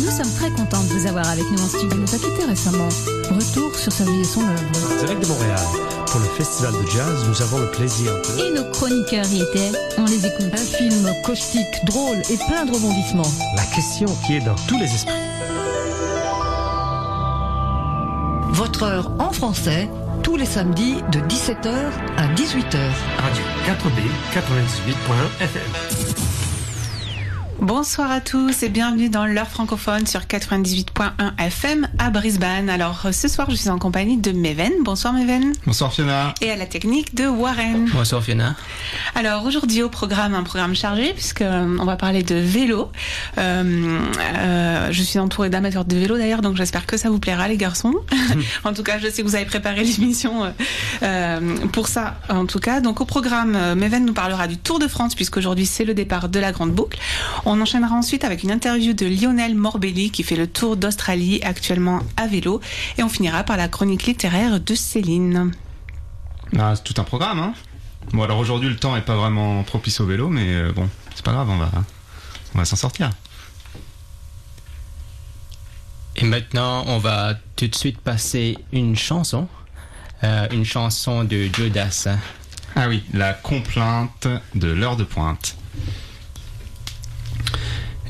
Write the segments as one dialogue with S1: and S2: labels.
S1: Nous sommes très contents de vous avoir avec nous en studio.
S2: Il nous a quittés récemment. Retour sur sa vie et son œuvre.
S3: Direct de Montréal, pour le festival de jazz, nous avons le plaisir de...
S1: Et nos chroniqueurs y étaient. On les écoute.
S2: Un film caustique, drôle et plein de rebondissements.
S3: La question qui est dans tous les esprits.
S2: Votre heure en français, tous les samedis de 17h à 18h.
S3: Radio 4B 98.1 FM.
S4: Bonsoir à tous et bienvenue dans l'heure francophone sur 98.1 FM à Brisbane. Alors ce soir je suis en compagnie de Meven. Bonsoir Meven.
S5: Bonsoir Fiona.
S4: Et à la technique de Warren.
S6: Bonsoir Fiona.
S4: Alors aujourd'hui au programme, un programme chargé puisque euh, on va parler de vélo. Euh, euh, je suis entourée d'amateurs de vélo d'ailleurs donc j'espère que ça vous plaira les garçons. en tout cas je sais que vous avez préparé l'émission euh, pour ça en tout cas. Donc au programme, Meven nous parlera du Tour de France puisqu'aujourd'hui c'est le départ de la Grande Boucle. On enchaînera ensuite avec une interview de Lionel Morbelli qui fait le tour d'Australie actuellement à vélo. Et on finira par la chronique littéraire de Céline.
S5: Ah, c'est tout un programme, hein Bon, alors aujourd'hui, le temps est pas vraiment propice au vélo, mais euh, bon, c'est pas grave, on va, on va s'en sortir.
S6: Et maintenant, on va tout de suite passer une chanson. Euh, une chanson de Joe Dassin.
S5: Ah oui, la complainte de l'heure de pointe.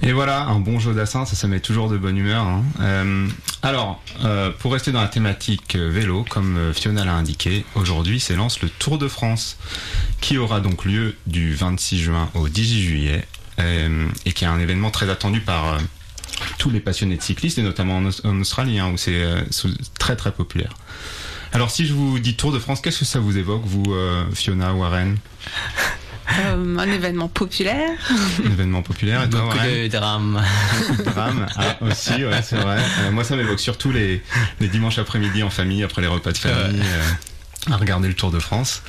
S5: Et voilà, un bon Joe Dassin, ça, ça met toujours de bonne humeur. hein. Euh, alors, euh, pour rester dans la thématique euh, vélo, comme euh, Fiona l'a indiqué, aujourd'hui s'élance le Tour de France, qui aura donc lieu du 26 juin au 18 juillet, et qui est un événement très attendu par tous les passionnés de cyclistes, et notamment en, Aus- en Australie, hein, où c'est très très populaire. Alors, si je vous dis Tour de France, qu'est-ce que ça vous évoque, vous, Fiona, Warren?
S4: Euh, un événement populaire.
S5: Un événement populaire, et toi,
S6: Beaucoup
S5: Warren
S6: de drames.
S5: drame ah, aussi ouais c'est vrai. Euh, moi ça m'évoque surtout les, les dimanches après-midi en famille après les repas de famille euh, à regarder le Tour de France.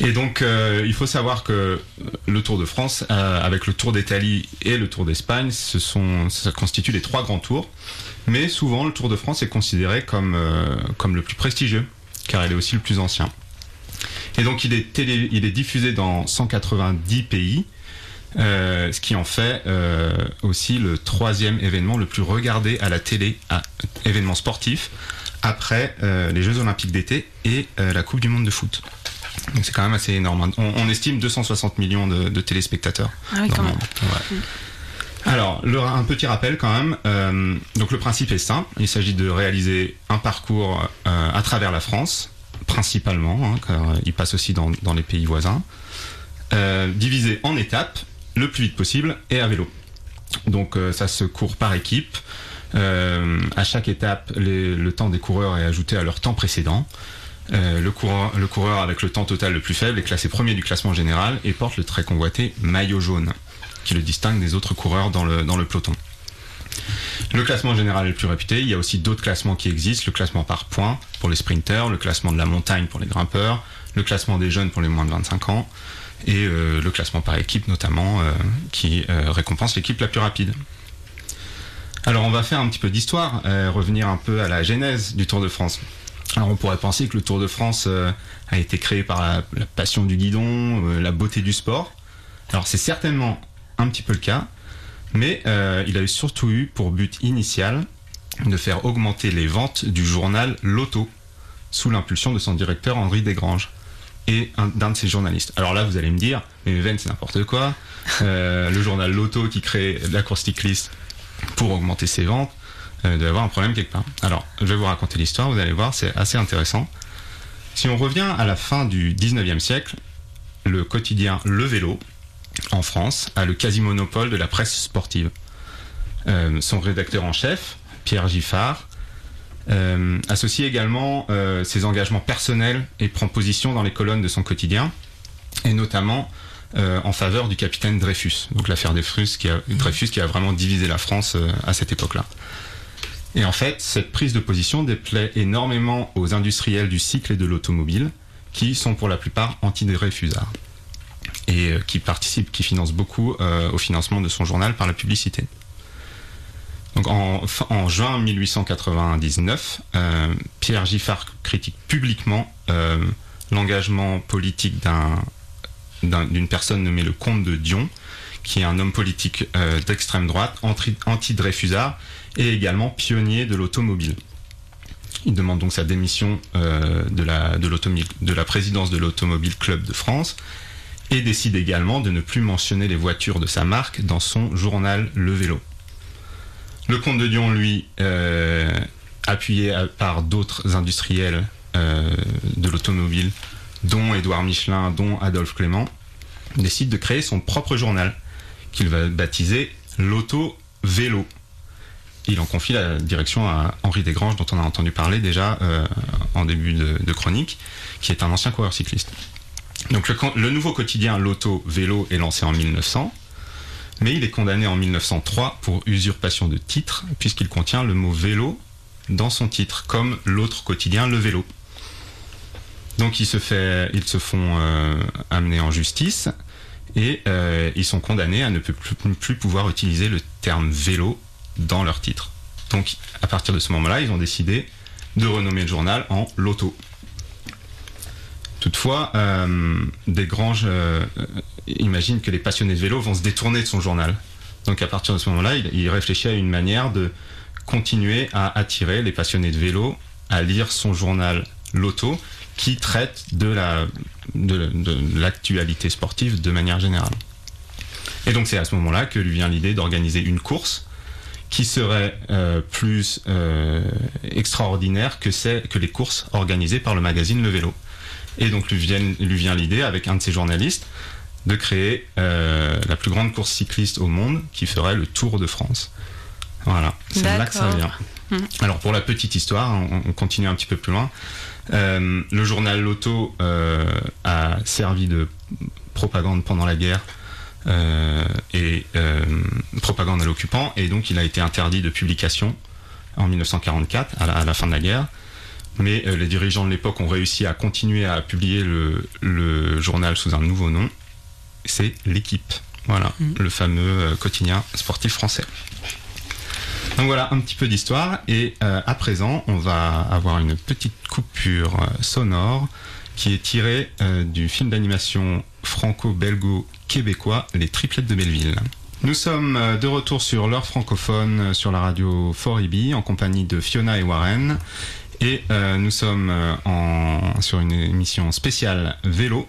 S5: Et donc euh, il faut savoir que le Tour de France euh, avec le Tour d'Italie et le Tour d'Espagne ce sont ça constitue les trois grands tours. Mais souvent le Tour de France est considéré comme euh, comme le plus prestigieux car il est aussi le plus ancien et donc il est télé, il est diffusé dans 190 pays euh, ce qui en fait euh, aussi le troisième événement le plus regardé à la télé, à, événement sportif, après euh, les Jeux Olympiques d'été et la Coupe du Monde de foot. Donc c'est quand même assez énorme. On, on estime 260 millions de, de téléspectateurs.
S4: Ah oui,
S5: dans
S4: quand
S5: le
S4: même.
S5: monde. Ouais. Alors, le- un petit rappel quand même. Donc le principe est simple. Il s'agit de réaliser un parcours à travers la France, principalement, hein, car euh, il passe aussi dans, dans les pays voisins, euh, divisé en étapes le plus vite possible et à vélo. Donc euh, ça se court par équipe. Euh, à chaque étape, le temps des coureurs est ajouté à leur temps précédent. Le, coureur, le coureur avec le temps total le plus faible est classé premier du classement général et porte le très convoité maillot jaune, qui le distingue des autres coureurs dans le, dans le peloton. Le classement général est le plus réputé. Il y a aussi d'autres classements qui existent. Le classement par points pour les sprinters, le classement de la montagne pour les grimpeurs, le classement des jeunes pour les moins de 25 ans et euh, le classement par équipe notamment euh, qui euh, récompense l'équipe la plus rapide. Alors on va faire un petit peu d'histoire, revenir un peu à la genèse du Tour de France. Alors on pourrait penser que le Tour de France a été créé par la, passion du guidon, la beauté du sport. Alors c'est certainement un petit peu le cas, mais euh, il a surtout eu pour but initial de faire augmenter les ventes du journal L'Auto, sous l'impulsion de son directeur Henri Desgranges et un- d'un de ses journalistes. Alors là, vous allez me dire, mais Ven, c'est n'importe quoi. Euh, le journal L'Auto qui crée la course cycliste pour augmenter ses ventes, euh, doit avoir un problème quelque part. Alors, je vais vous raconter l'histoire, vous allez voir, c'est assez intéressant. Si on revient à la fin du 19e siècle, le quotidien Le Vélo, en France, a le quasi-monopole de la presse sportive. Euh, son rédacteur en chef, Pierre Giffard, euh, associe également euh, ses engagements personnels et prend position dans les colonnes de son quotidien, et notamment en faveur du capitaine Dreyfus, donc l'affaire Dreyfus qui, a, Dreyfus qui a vraiment divisé la France à cette époque-là. Et en fait, cette prise de position déplaît énormément aux industriels du cycle et de l'automobile, qui sont pour la plupart anti-Dreyfusards, et euh, qui participent, qui financent beaucoup euh, au financement de son journal par la publicité. Donc en, juin 1899, euh, Pierre Giffard critique publiquement l'engagement politique d'un- d'un- d'une personne nommée le comte de Dion, qui est un homme politique d'extrême droite, anti- anti-Dreyfusard et également pionnier de l'automobile. Il demande donc sa démission de la présidence de l'Automobile Club de France et décide également de ne plus mentionner les voitures de sa marque dans son journal Le Vélo. Le comte de Dion, lui, euh, appuyé par d'autres industriels euh, de l'automobile, dont Édouard Michelin, dont Adolphe Clément, décide de créer son propre journal, qu'il va baptiser l'Auto Vélo. Il en confie la direction à Henri Desgranges, dont on a entendu parler déjà euh, en début de chronique, qui est un ancien coureur cycliste. Donc le, nouveau quotidien L'Auto Vélo est lancé en 1900, mais il est condamné en 1903 pour usurpation de titre, puisqu'il contient le mot vélo dans son titre, comme l'autre quotidien Le Vélo. Donc ils se, font euh, amener en justice et euh, ils sont condamnés à ne plus, pouvoir utiliser le terme vélo dans leur titre. Donc à partir de ce moment-là, ils ont décidé de renommer le journal en Loto. Toutefois, euh, Desgranges euh, imagine que les passionnés de vélo vont se détourner de son journal. Donc à partir de ce moment-là, il, réfléchit à une manière de continuer à attirer les passionnés de vélo à lire son journal Loto qui traite de la de, de l'actualité sportive de manière générale. Et donc c'est à ce moment-là que lui vient l'idée d'organiser une course qui serait euh, plus extraordinaire que les courses organisées par le magazine Le Vélo. Et donc lui vient, lui vient l'idée, avec un de ses journalistes, de créer euh, la plus grande course cycliste au monde, qui ferait le Tour de France. Voilà, c'est là que ça vient.
S4: Mhm.
S5: Alors pour la petite histoire, on, on continue un petit peu plus loin. Euh, le journal Loto euh, a servi de propagande pendant la guerre et propagande à l'occupant, et donc il a été interdit de publication en 1944, à la, à la fin de la guerre. Mais euh, les dirigeants de l'époque ont réussi à continuer à publier le, le journal sous un nouveau nom. C'est l'équipe. Voilà,
S4: Mhm.
S5: le fameux euh, quotidien sportif français. Donc voilà un petit peu d'histoire et euh, à présent on va avoir une petite coupure sonore qui est tirée euh, du film d'animation franco-belgo-québécois Les Triplettes de Belleville. Nous sommes de retour sur l'heure francophone sur la radio 4EB en compagnie de Fiona et Warren et euh, nous sommes euh, sur une émission spéciale vélo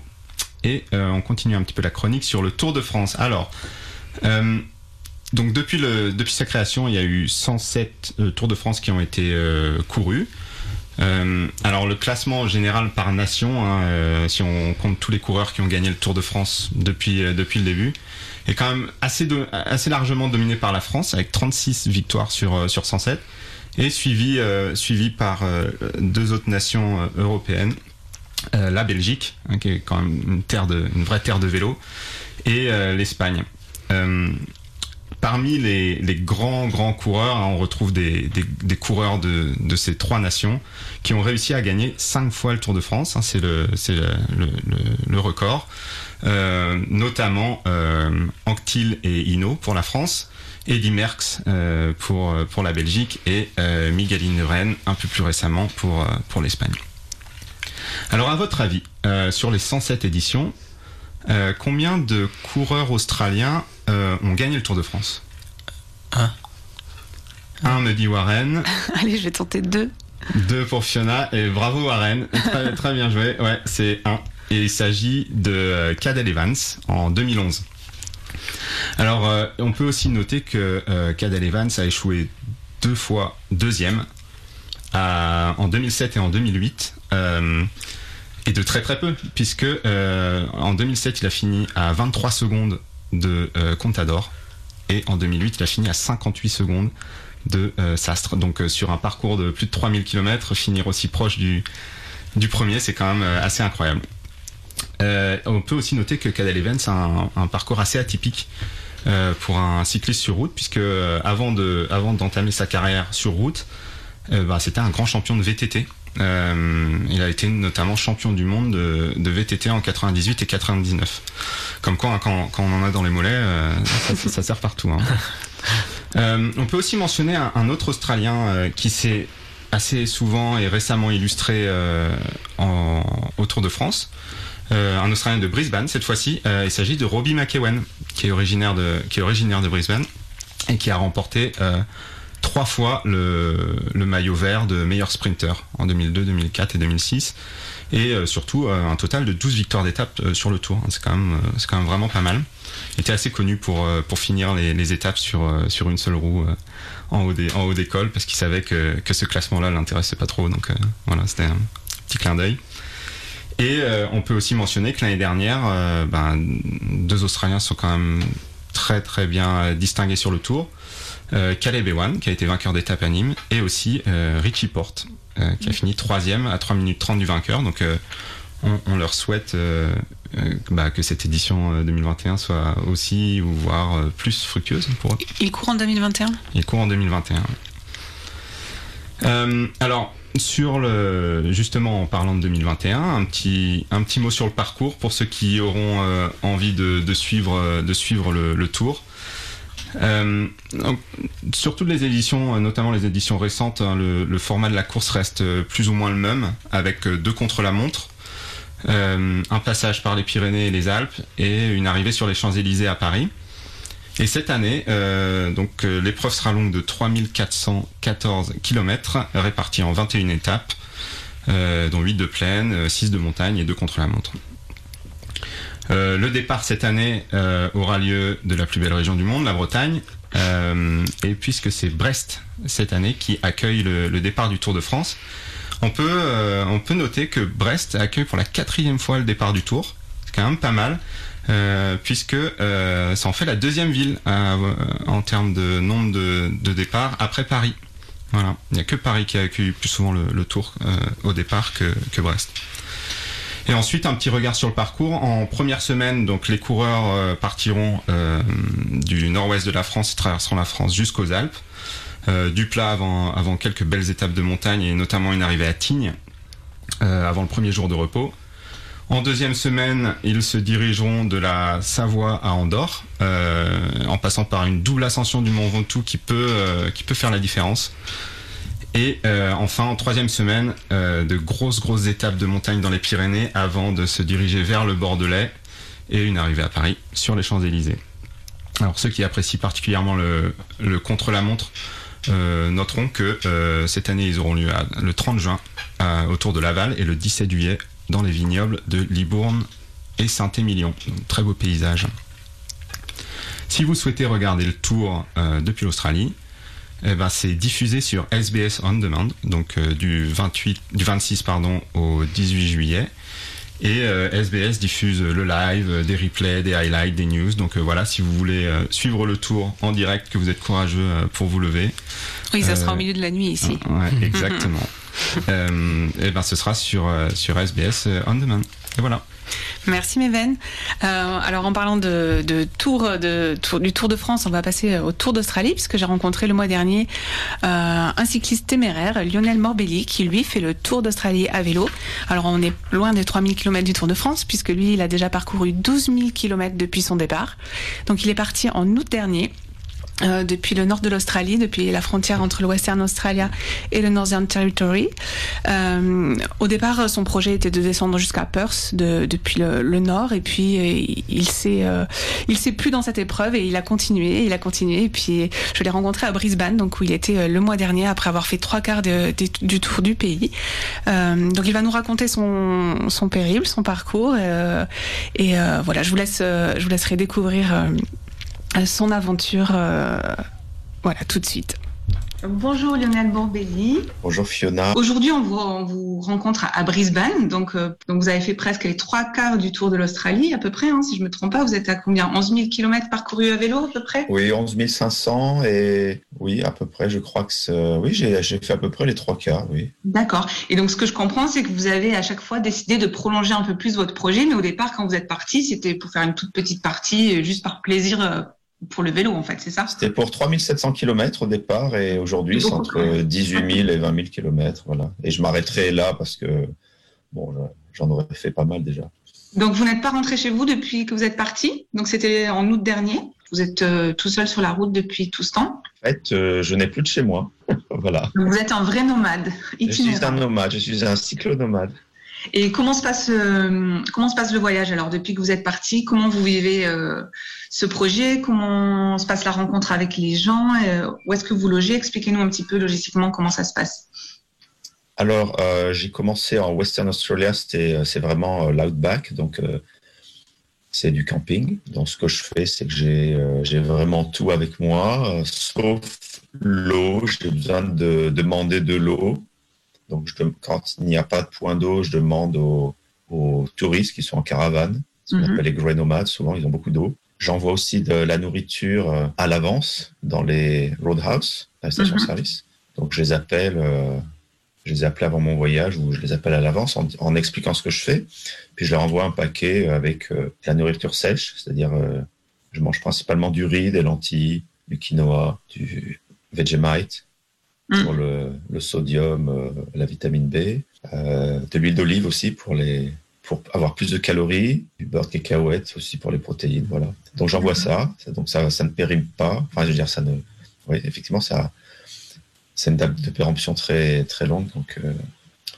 S5: et euh, on continue un petit peu la chronique sur le Tour de France. Alors, donc depuis, sa création, il y a eu 107 euh, Tours de France qui ont été courus. Alors le classement général par nation, hein, si on compte tous les coureurs qui ont gagné le Tour de France depuis, le début, est quand même assez, largement dominé par la France, avec 36 victoires sur 107, et suivi, euh, suivi par euh, deux autres nations euh, européennes, la Belgique, hein, qui est quand même une, terre de, une vraie terre de vélo, et l'Espagne. Parmi les, les grands, grands coureurs, hein, on retrouve des, des, des coureurs de, de ces trois nations qui ont réussi à gagner cinq fois le Tour de France. hein, c'est le, le, le, le- record. Euh, notamment euh, Anctil et Hinault pour la France, Eddy Merckx euh, pour, pour la Belgique et euh, Miguel Indurain un peu plus récemment pour, euh, pour l'Espagne. Alors à votre avis, euh, sur les 107 éditions, euh, combien de coureurs australiens euh, ont gagné le Tour de France?
S6: Un.
S5: Un me dit Warren,
S4: Allez, je vais tenter deux.
S5: deux pour Fiona et bravo Warren, très, très bien joué. Ouais, c'est un. Et il s'agit de euh, Cadel Evans en 2011. Alors, euh, on peut aussi noter que euh, Cadel Evans a échoué deux fois deuxième en 2007 et en 2008. euh, et de très très peu, puisque euh, en 2007 il a fini à 23 secondes de Contador et en 2008 il a fini à 58 secondes de Sastre. Donc sur un parcours de plus de 3000 km, finir aussi proche du, premier, c'est quand même assez incroyable. Euh, on peut aussi noter que Cadel Evans a un, un parcours assez atypique euh, pour un cycliste sur route, puisque euh, avant de avant d'entamer sa carrière sur route, euh, bah, c'était un grand champion de VTT. Il a été notamment champion du monde de, de VTT en 98 et 99. Comme quoi, hein, quand, quand on en a dans les mollets, ça, ça- ça sert partout. hein. On peut aussi mentionner un, un autre Australien qui s'est assez souvent et récemment illustré en, au Tour de France. Euh, un Australien de Brisbane cette fois-ci. Euh, il s'agit de Robbie McEwen, qui est originaire de, qui est originaire de Brisbane et qui a remporté euh, trois fois le, le maillot vert de meilleur sprinter en 2002, 2004 et 2006 et surtout un total de 12 victoires d'étape sur le tour. C'est quand même, c'est quand même vraiment pas mal. Il était assez connu pour pour finir les, les étapes sur sur une seule roue en haut des en haut d'école parce qu'il savait que que ce classement-là l'intéressait pas trop. Donc voilà, c'était un petit clin d'œil. Et euh, on peut aussi mentionner que l'année dernière, euh, ben, deux Australiens sont quand même très très bien euh, distingués sur le tour. Euh, Caleb Ewan, qui a été vainqueur d'étape à Nîmes, et aussi Richie Porte, qui a fini troisième à 3 minutes 30 du vainqueur. Donc on, on leur souhaite bah, que cette édition euh, 2021 soit aussi, ou voire plus fructueuse pour eux.
S4: Il court en 2021
S5: Il court en 2021. Euh, alors, sur le, justement en parlant de 2021, un petit, un petit mot sur le parcours pour ceux qui auront euh, envie de, de suivre, euh, de suivre le, le tour. Euh, donc, sur toutes les éditions, euh, notamment les éditions récentes, hein, le, le format de la course reste plus ou moins le même, avec deux contre-la-montre, euh, un passage par les Pyrénées et les Alpes et une arrivée sur les Champs-Élysées à Paris. Et cette année, euh, donc euh, l'épreuve sera longue de 3414 km, répartie en 21 étapes, euh, dont 8 de plaine, euh, 6 de montagne et 2 contre la montre. Le départ cette année aura lieu de la plus belle région du monde, la Bretagne, et puisque c'est Brest cette année qui accueille le, départ du Tour de France, on peut, on peut noter que Brest accueille pour la quatrième fois le départ du Tour, c'est quand même pas mal. Euh, puisque euh, ça en fait la deuxième ville euh, en termes de nombre de, de départs après Paris. Voilà, il n'y a que Paris qui a accueilli plus souvent le, tour au départ que, Brest. Et ensuite, un petit regard sur le parcours. En première semaine, donc les coureurs partiront du nord-ouest de la France traverseront la France jusqu'aux Alpes. Du plat avant, avant quelques belles étapes de montagne et notamment une arrivée à Tignes avant le premier jour de repos. En deuxième semaine, ils se dirigeront de la Savoie à Andorre, euh, en passant par une double ascension du Mont Ventoux qui peut, euh, faire la différence. Et euh, enfin, en troisième semaine, de grosses, grosses étapes de montagne dans les Pyrénées avant de se diriger vers le Bordelais et une arrivée à Paris sur les Champs-Élysées. Alors, ceux qui apprécient particulièrement le, contre-la-montre noteront que cette année, ils auront lieu le 30 juin autour de Laval et le 17 juillet dans les vignobles de Libourne et Saint-Émilion. Très beau paysage. Si vous souhaitez regarder le tour euh, depuis l'Australie, eh ben, c'est diffusé sur SBS On Demand, donc euh, du, 28, du 26 pardon, au 18 juillet. Et euh, SBS diffuse le live, euh, des replays, des highlights, des news. Donc euh, voilà, si vous voulez euh, suivre le tour en direct, que vous êtes courageux euh, pour vous lever.
S4: Oui, ça
S5: Euh,
S4: sera au milieu de la nuit ici.
S5: Ouais, exactement. Euh, et ben ce sera sur, euh, sur SBS euh, On Demand. Et voilà.
S4: Merci Méven. Euh, alors en parlant de, tour, de, du Tour de France, on va passer au Tour d'Australie puisque j'ai rencontré le mois dernier euh, un cycliste téméraire, Lionel Morbelli, qui lui fait le Tour d'Australie à vélo. Alors on est loin des 3000 km du Tour de France puisque lui il a déjà parcouru 12 000 km depuis son départ. Donc il est parti en août dernier. Euh, depuis le nord de l'Australie, depuis la frontière entre le Western Australia et le Northern Territory. Euh, au départ, son projet était de descendre jusqu'à Perth de- depuis le, le nord, et puis euh, il s'est euh, il s'est plu dans cette épreuve et il a continué, il a continué. Et puis je l'ai rencontré à Brisbane, donc où il était euh, le mois dernier après avoir fait trois quarts de- du tour du pays. Donc il va nous raconter son son périple, son parcours, et voilà, je vous laisse je vous laisserai découvrir son aventure. euh, voilà, tout de suite. Bonjour Lionel Borbelli.
S7: Bonjour Fiona.
S4: Aujourd'hui, on vous, on vous rencontre à, à Brisbane. Donc, euh, donc, vous avez fait presque les trois quarts du tour de l'Australie, à peu près, hein, si je me trompe pas. Vous êtes à combien? 11 000 km parcourus à vélo, à peu près?
S7: Oui, 11 500 et oui, à peu près, je crois que c'est... Oui, j'ai j'ai fait à peu près les trois quarts, oui.
S4: D'accord. Et donc, ce que je comprends, c'est que vous avez à chaque fois décidé de prolonger un peu plus votre projet. Mais au départ, quand vous êtes parti, c'était pour faire une toute petite partie, euh, juste par plaisir euh, pour le vélo, en fait, c'est ça?
S7: C'était pour 3700 km au départ et aujourd'hui, c'est entre
S4: quand même.
S7: 18 000 et 20 000 km, voilà. Et je m'arrêterai là parce que, bon, j'en aurais fait pas mal déjà.
S4: Donc, vous n'êtes pas rentré chez vous depuis que vous êtes parti? Donc, c'était en août dernier? Vous êtes euh, tout seul sur la route depuis tout ce temps?
S7: En fait, euh, je n'ai plus de chez moi, voilà.
S4: Donc, vous êtes un vrai nomade,
S7: Je suis un
S4: itinérant.
S7: nomade, je suis un cyclonomade.
S8: Et comment se passe euh, comment se passe le voyage alors depuis que vous êtes parti? Comment vous vivez euh, ce projet? Comment se passe la rencontre avec les gens? Euh, Où est-ce que vous logez? Expliquez-nous un petit peu logistiquement comment ça se passe.
S7: Alors, j'ai commencé en Western Australia, c'est vraiment l'outback, donc c'est du camping. Donc, ce que je fais, c'est que j'ai, vraiment tout avec moi, sauf l'eau. J'ai besoin de demander de l'eau. Donc, je, quand il n'y a pas de point d'eau, je demande aux, aux touristes qui sont en caravane, ce qu'on
S8: Mhm.
S7: appelle les grey nomades. Souvent, ils ont beaucoup d'eau. J'envoie aussi de la nourriture euh, à l'avance dans les roadhouse, la station-service. Donc, je les appelle. euh, je les appelle avant mon voyage ou je les appelle à l'avance en, en expliquant ce que je fais. Puis je leur envoie un paquet avec euh, de la nourriture sèche, c'est-à-dire euh, je mange principalement du riz, des lentilles, du quinoa, du Vegemite
S8: Mm.
S7: pour le, le sodium, euh, la vitamine B, euh, de l'huile d'olive aussi pour les pour avoir plus de calories, du beurre de cacahuète aussi pour les protéines, voilà. Donc j'envoie ça, ça- donc ça ça ne périme pas. Enfin je veux dire ça ne oui, effectivement ça c'est une date de péremption très très longue donc euh,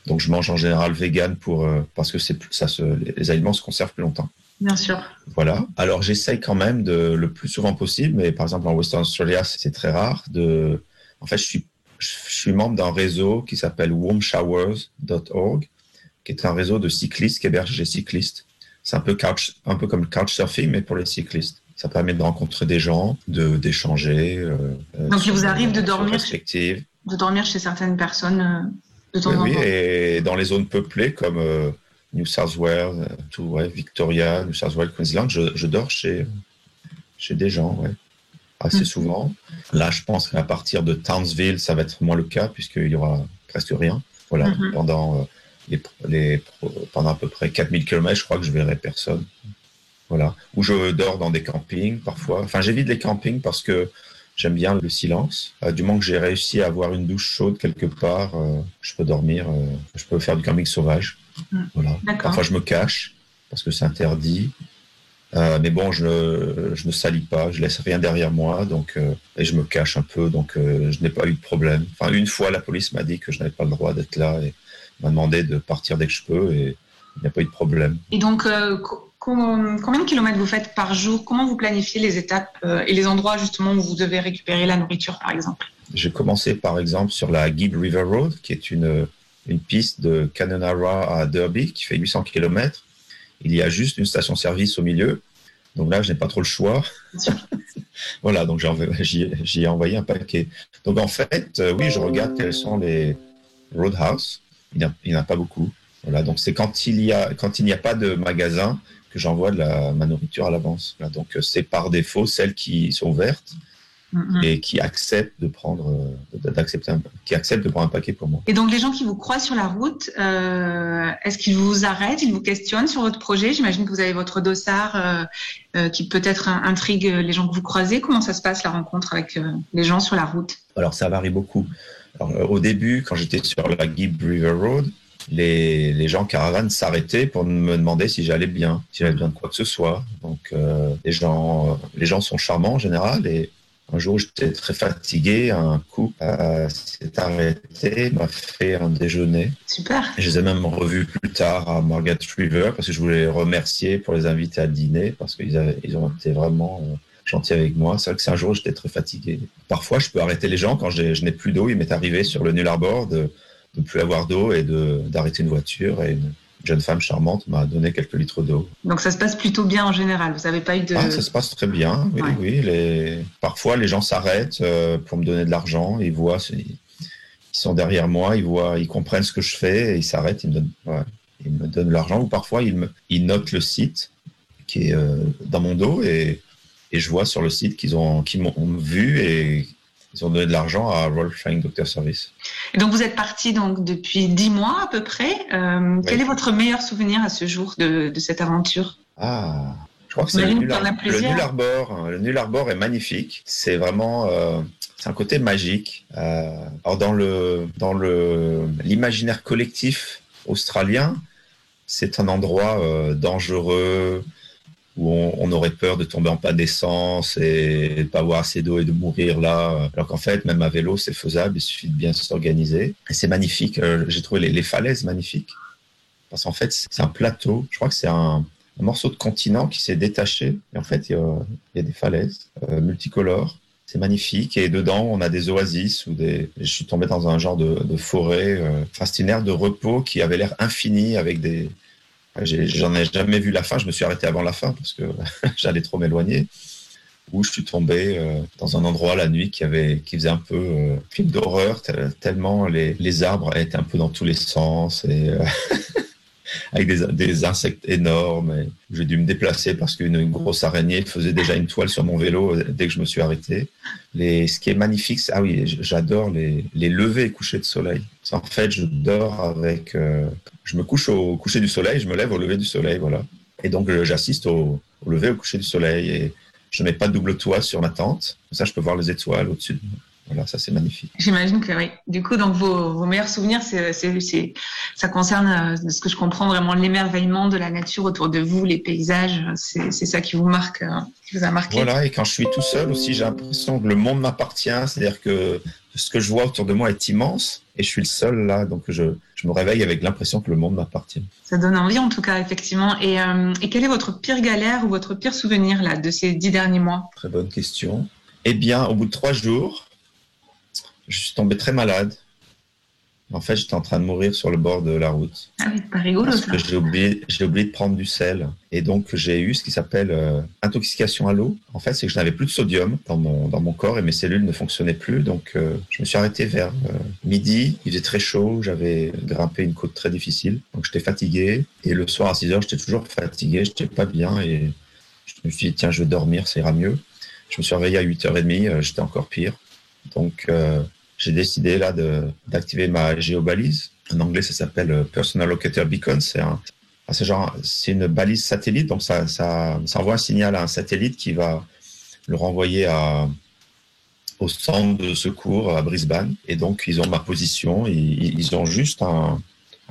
S7: donc je mange en général vegan pour parce que c'est ça se les, les aliments se conservent plus longtemps.
S8: Bien sûr.
S7: Voilà. Alors j'essaye quand même de le plus souvent possible, mais par exemple en Western Australia c'est très rare de. En fait je suis je suis membre d'un réseau qui s'appelle warmshowers.org, qui est un réseau de cyclistes qui héberge les cyclistes. C'est un peu couch un peu comme le couchsurfing mais pour les cyclistes. Ça permet de rencontrer des gens, de d'échanger. euh, euh,
S8: Donc, il vous
S7: des
S8: arrive de dormir
S7: respectives.
S8: De dormir chez certaines personnes euh, de temps
S7: Oui,
S8: en
S7: oui,
S8: temps.
S7: et dans les zones peuplées comme euh, New South Wales, tout, ouais, Victoria, New South Wales, Queensland, je, je dors chez, chez des gens, ouais, assez
S8: Mm.
S7: souvent. Là, je pense qu'à partir de Townsville, ça va être moins le cas puisqu'il y aura presque rien. Voilà,
S8: Mhm.
S7: pendant, euh, les, les, pendant à peu près 4000 km, je crois que je verrai personne. Voilà. Ou je dors dans des campings parfois. Enfin, j'évite les campings parce que J'aime bien le silence. Euh, du moment que j'ai réussi à avoir une douche chaude quelque part, euh, je peux dormir. euh, je peux faire du camping sauvage.
S8: Mm.
S7: Voilà. Parfois, je me cache parce que c'est interdit. Euh, mais bon, je ne, je ne salis pas, je laisse rien derrière moi, donc euh, et je me cache un peu, donc euh, je n'ai pas eu de problème. Enfin, une fois, la police m'a dit que je n'avais pas le droit d'être là et m'a demandé de partir dès que je peux, et il n'y a pas eu de problème.
S8: Et donc, co- com- combien de kilomètres vous faites par jour? Comment vous planifiez les étapes et les endroits justement où vous devez récupérer la nourriture, par exemple?
S7: J'ai commencé par exemple sur la Gibb River Road, qui est une, une piste de Canonara à Derby, qui fait 800 km. Il y a juste une station-service au milieu. Donc là, je n'ai pas trop le choix. voilà, donc j'ai envoyé- j'y ai- envoyé un paquet. Donc en fait, euh, oui, je regarde quels sont les roadhouse. Il n'y en a- pas beaucoup. Voilà, donc c'est quand il y a quand il n'y a pas de magasin que j'envoie de la ma nourriture à l'avance. Voilà, donc euh, c'est par défaut celles qui sont
S8: Mhm.
S7: et qui acceptent de prendre euh, d'accepter un, qui acceptent de prendre un paquet pour moi.
S8: Et donc, les gens qui vous croisent sur la route, euh, est-ce qu'ils vous arrêtent, ils vous questionnent sur votre projet? J'imagine que vous avez votre dossard euh, qui peut-être in- intrigue les gens que vous croisez. Comment ça se passe la rencontre avec les gens sur la route?
S7: Alors ça varie beaucoup. Alors, au début, quand j'étais sur la Gibb River Road, les, les gens en caravane s'arrêtaient pour me demander si j'allais bien, si j'avais besoin de quoi que ce soit. Donc euh, les gens, euh, les gens sont charmants en général et un jour j'étais très fatigué, un couple euh, s'est arrêté, m'a fait un déjeuner.
S8: Super.
S7: Je les ai même revus plus tard à Margaret River parce que je voulais les remercier pour les inviter à dîner parce qu'ils avaient- ils ont été vraiment euh, gentils avec moi. C'est vrai que c'est un jour où j'étais très fatigué. Parfois, je peux arrêter les gens quand je n'ai plus d'eau. Il m'est arrivé sur le Null Arbor de ne plus avoir d'eau et d'arrêter une voiture et une jeune femme charmante m'a donné quelques litres d'eau.
S8: Donc, ça se passe plutôt bien en général. Vous n'avez pas eu de.
S7: Ah, ça se passe très bien. Oui,
S8: Ouais.
S7: oui. Les... Parfois, les gens s'arrêtent euh, pour me donner de l'argent. Ils voient, ils sont derrière moi, ils voient, ils comprennent ce que je fais et ils s'arrêtent. Ils me donnent, ouais, ils me donnent de l'argent. Ou parfois, ils, me... ils notent le site qui est euh, dans mon dos et... et je vois sur le site qu'ils ont, qu'ils m'ont vu et ils ont donné de l'argent à Royal Flying Doctor Service.
S8: Et donc, vous êtes parti donc depuis dix mois à peu près. Euh, Quel est votre meilleur souvenir à ce jour de, de cette aventure?
S7: Ah, je crois que c'est le. Null Arbor. hein. Le Null Arbor est magnifique. C'est vraiment, euh, c'est un côté magique. Euh, alors dans le dans le l'imaginaire collectif australien, c'est un endroit dangereux où on, aurait peur de tomber en panne d'essence et de pas avoir assez d'eau et de mourir là. Alors qu'en fait, même à vélo, c'est faisable. Il suffit de bien s'organiser. Et c'est magnifique. Euh, J'ai trouvé les, falaises magnifiques Parce qu'en fait, c'est un plateau. Je crois que c'est un, morceau de continent qui s'est détaché. Et en fait, il y a, des falaises euh, multicolores. C'est magnifique. Et dedans, on a des oasis ou des. Je suis tombé dans un genre de, forêt. Euh... Enfin, de repos qui avait l'air infini avec des. J'en ai jamais vu la fin. Je me suis arrêté avant la fin parce que j'allais trop m'éloigner. Où je suis tombé euh, dans un endroit la nuit qui avait, qui faisait un peu euh, film d'horreur tel- tellement les, les arbres étaient un peu dans tous les sens et euh, avec des, insectes énormes. J'ai dû me déplacer parce qu'une une grosse araignée faisait déjà une toile sur mon vélo euh, dès que je me suis arrêté. Ce qui est magnifique, c'est- ah oui, j'adore les, les levées et couchers de soleil. En fait, je dors avec, je me couche au coucher du soleil, je me lève au lever du soleil, voilà. Et donc j'assiste au, au lever au coucher du soleil et je mets pas de double toit sur ma tente. Comme ça, je peux voir les étoiles au-dessus. Voilà, ça c'est magnifique.
S8: J'imagine que oui. Du coup, donc vos, vos meilleurs souvenirs, c'est, ça concerne, euh, de ce que je comprends, vraiment l'émerveillement de la nature autour de vous, les paysages. C'est, c'est ça qui vous marque, euh, qui vous a marqué.
S7: Voilà, et quand je suis tout seul aussi, j'ai l'impression que le monde m'appartient. C'est-à-dire que ce que je vois autour de moi est immense et je suis le seul là. Donc je, je me réveille avec l'impression que le monde m'appartient.
S8: Ça donne envie, en tout cas, effectivement. Et, euh, et quelle est votre pire galère ou votre pire souvenir là de ces dix derniers mois?
S7: Très bonne question. Eh bien, au bout de trois jours, je suis tombé très malade. En fait, j'étais en train de mourir sur le bord de la route.
S8: Ah oui, c'est pas rigolo
S7: Parce
S8: ça.
S7: que j'ai oublié, j'ai oublié de prendre du sel. Et donc, j'ai eu ce qui s'appelle euh, intoxication à l'eau. En fait, c'est que je n'avais plus de sodium dans mon, dans mon corps et mes cellules ne fonctionnaient plus. Donc, euh, je me suis arrêté vers euh, midi. Il faisait très chaud. J'avais grimpé une côte très difficile. Donc, j'étais fatigué. Et le soir à 6 heures, j'étais toujours fatigué. J'étais pas bien. Et je me suis dit, tiens, je vais dormir, ça ira mieux. Je me suis réveillé à 8h30. euh, j'étais encore pire. Donc, j'ai décidé là d'activer ma géobalise. En anglais, ça s'appelle euh, Personal Locator Beacon. C'est un, une balise satellite, donc ça, ça, envoie un signal à un satellite qui va le renvoyer à, au centre de secours à Brisbane. Et donc, ils ont ma position. Ils, ont juste un,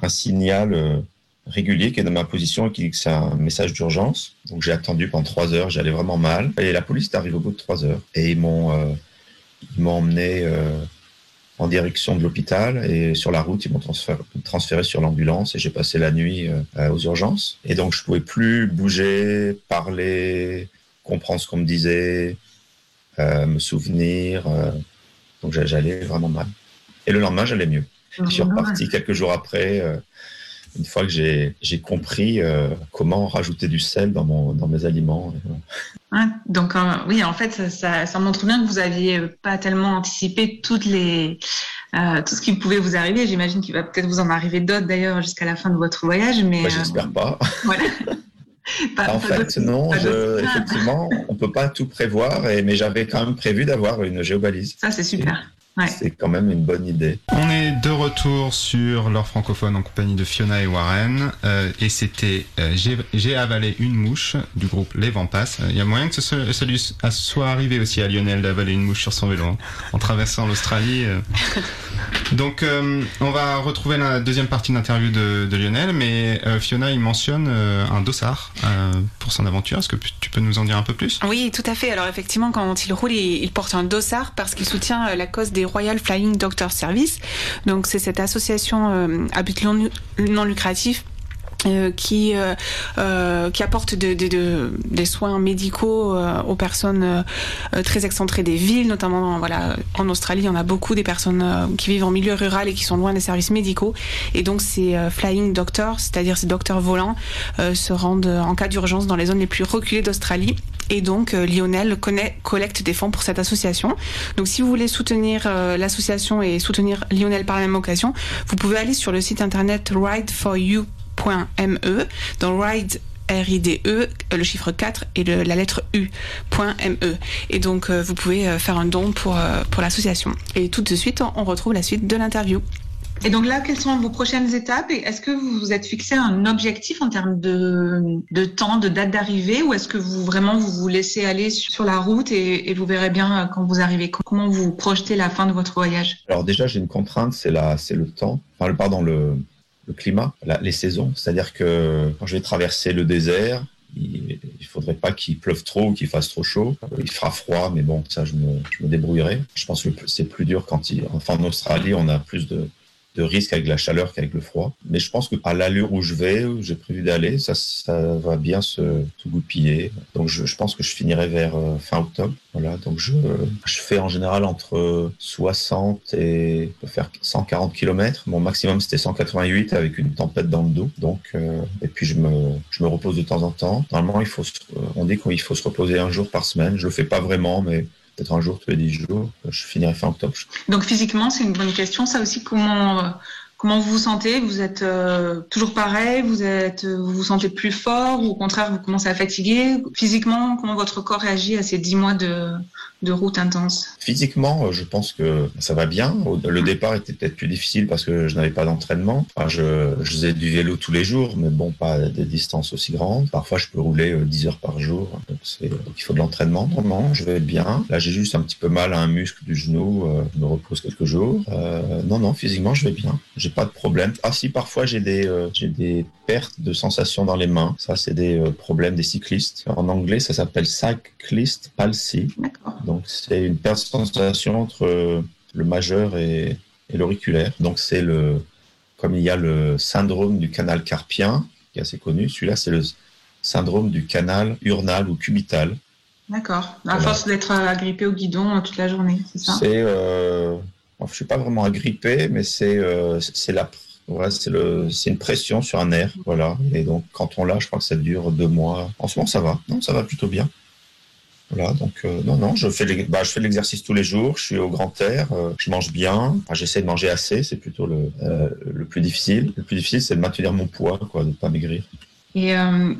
S7: un signal euh, régulier qui est dans ma position et qui dit que c'est un message d'urgence. Donc, j'ai attendu pendant trois heures. J'allais vraiment mal. Et la police est arrivée au bout de trois heures. Et ils m'ont, euh, emmené en direction de l'hôpital et sur la route, ils m'ont transféré, transféré sur l'ambulance et j'ai passé la nuit euh, aux urgences. Et donc, je pouvais plus bouger, parler, comprendre ce qu'on me disait, euh, me souvenir. euh, donc, j'a- j'allais vraiment mal. Et le lendemain, j'allais mieux. Je suis reparti quelques jours après, une fois que j'ai compris euh, comment rajouter du sel dans, mon, dans mes aliments. Et voilà.
S8: Ouais, donc euh, oui, en fait, ça, ça, ça montre bien que vous aviez euh, pas tellement anticipé toutes les euh, tout ce qui pouvait vous arriver. J'imagine qu'il va peut-être vous en arriver d'autres d'ailleurs jusqu'à la fin de votre voyage, mais
S7: Moi,
S8: euh,
S7: J'espère pas.
S8: voilà. Pas-
S7: En
S8: pas
S7: fait, non, je, effectivement, on peut pas tout prévoir, et, mais j'avais quand même prévu d'avoir une géobalise.
S8: Ça, c'est super. Ouais.
S7: C'est quand même une bonne idée.
S5: On est de retour sur l'heure francophone en compagnie de Fiona et Warren. euh, et c'était euh, J'ai avalé une mouche du groupe Les Vents Passent. Il y a moyen que ce, soit- ça lui soit arrivé aussi à Lionel d'avaler une mouche sur son vélo hein, en traversant l'Australie. euh. Donc euh, on va retrouver la deuxième partie de l'interview de, Lionel, mais euh, Fiona il mentionne euh, un dossard euh, pour son aventure. Est-ce que tu peux nous en dire un peu plus?
S4: Oui, tout à fait. Alors effectivement, quand il roule, il, il porte un dossard parce qu'il soutient euh, la cause des Royal Flying Doctor Service. Donc c'est cette association euh, à but non, non lucratif euh, qui euh, euh, qui apporte de, de- de- des soins médicaux aux personnes très excentrées des villes, notamment voilà en Australie, il en a beaucoup des personnes qui vivent en milieu rural et qui sont loin des services médicaux. Et donc ces flying doctors, c'est-à-dire ces docteurs volants, se rendent en cas d'urgence dans les zones les plus reculées d'Australie. Et donc Lionel collecte des fonds pour cette association. Donc si vous voulez soutenir l'association et soutenir Lionel par la même occasion, vous pouvez aller sur le site internet rideforyou.me dans ride RIDE, euh, le chiffre 4 et le- la lettre U.me. Et donc, euh, vous pouvez euh, faire un don pour, euh, pour l'association. Et tout de suite, on, on retrouve la suite de l'interview.
S8: Et donc là, quelles sont vos prochaines étapes Et est-ce que vous vous êtes fixé un objectif en termes de, de temps, de date d'arrivée, ou est-ce que vous vraiment vous vous laissez aller sur la route et, et vous verrez bien quand vous arrivez Comment vous projetez la fin de votre voyage?
S7: Alors déjà, j'ai une contrainte, c'est la, c'est le temps, enfin, le, pardon, le, le climat, les saisons. C'est-à-dire que quand je vais traverser le désert, il, il faudrait pas qu'il pleuve trop ou qu'il fasse trop chaud. Il fera froid, mais bon, ça, je me, je me débrouillerai. Je pense que c'est plus dur quand il, enfin, en Australie, on a plus de, de risque avec la chaleur qu'avec le froid. Mais je pense que à l'allure où je vais, où j'ai prévu d'aller, ça, ça va bien se, se goupiller. Donc je, je, pense que je finirai vers euh, fin octobre. Voilà, donc je, je fais en général entre 60 et peut faire 140 km. Mon maximum c'était 188 avec une tempête dans le dos. Donc euh, et puis je me, je me repose de temps en temps. Normalement il faut, on dit qu'il faut se reposer un jour par semaine. Je le fais pas vraiment, mais peut-être un jour tous les dix jours. Je finirai fin octobre.
S8: Donc physiquement, c'est une bonne question. Ça aussi, comment euh, comment vous vous sentez? Vous êtes euh, toujours pareil? Vous êtes vous vous sentez plus fort ou au contraire vous commencez à fatiguer? Physiquement, comment votre corps réagit à ces dix mois de de route intense
S7: Physiquement, je pense que ça va bien. Le départ était peut-être plus difficile parce que je n'avais pas d'entraînement. Enfin, je, je, faisais du vélo tous les jours, mais bon, pas des distances aussi grandes. Parfois, je peux rouler 10 heures par jour. Donc, il faut de l'entraînement. Non, je vais bien. Là, j'ai juste un petit peu mal à un muscle du genou. je me repose quelques jours. Euh, non, non, physiquement, je vais bien. J'ai pas de problème. Ah si, parfois, j'ai des, euh, j'ai des pertes de sensations dans les mains. Ça, c'est des euh, problèmes des cyclistes. En anglais, ça s'appelle cyclist palsy. Donc, c'est une sensation entre le majeur et, et l'auriculaire. Donc, c'est le, comme il y a le syndrome du canal carpien, qui est assez connu, celui-là, c'est le syndrome du canal urnal ou cubital.
S8: D'accord. À voilà. force d'être agrippé au guidon toute la journée, c'est ça?
S7: C'est, euh, je suis pas vraiment agrippé, mais c'est, euh, c'est la Ouais, c'est le, c'est une pression sur un nerf, voilà. Et donc quand on l'a, je crois que ça dure deux mois. En ce moment, ça va. Non, ça va plutôt bien. Voilà, donc euh, non, non, je fais, les, bah, je fais de l'exercice tous les jours. Je suis au grand air, euh, je mange bien. Enfin, j'essaie de manger assez, c'est plutôt le, euh, le plus difficile. Le plus difficile, c'est de maintenir mon poids, quoi, de ne pas maigrir.
S8: Et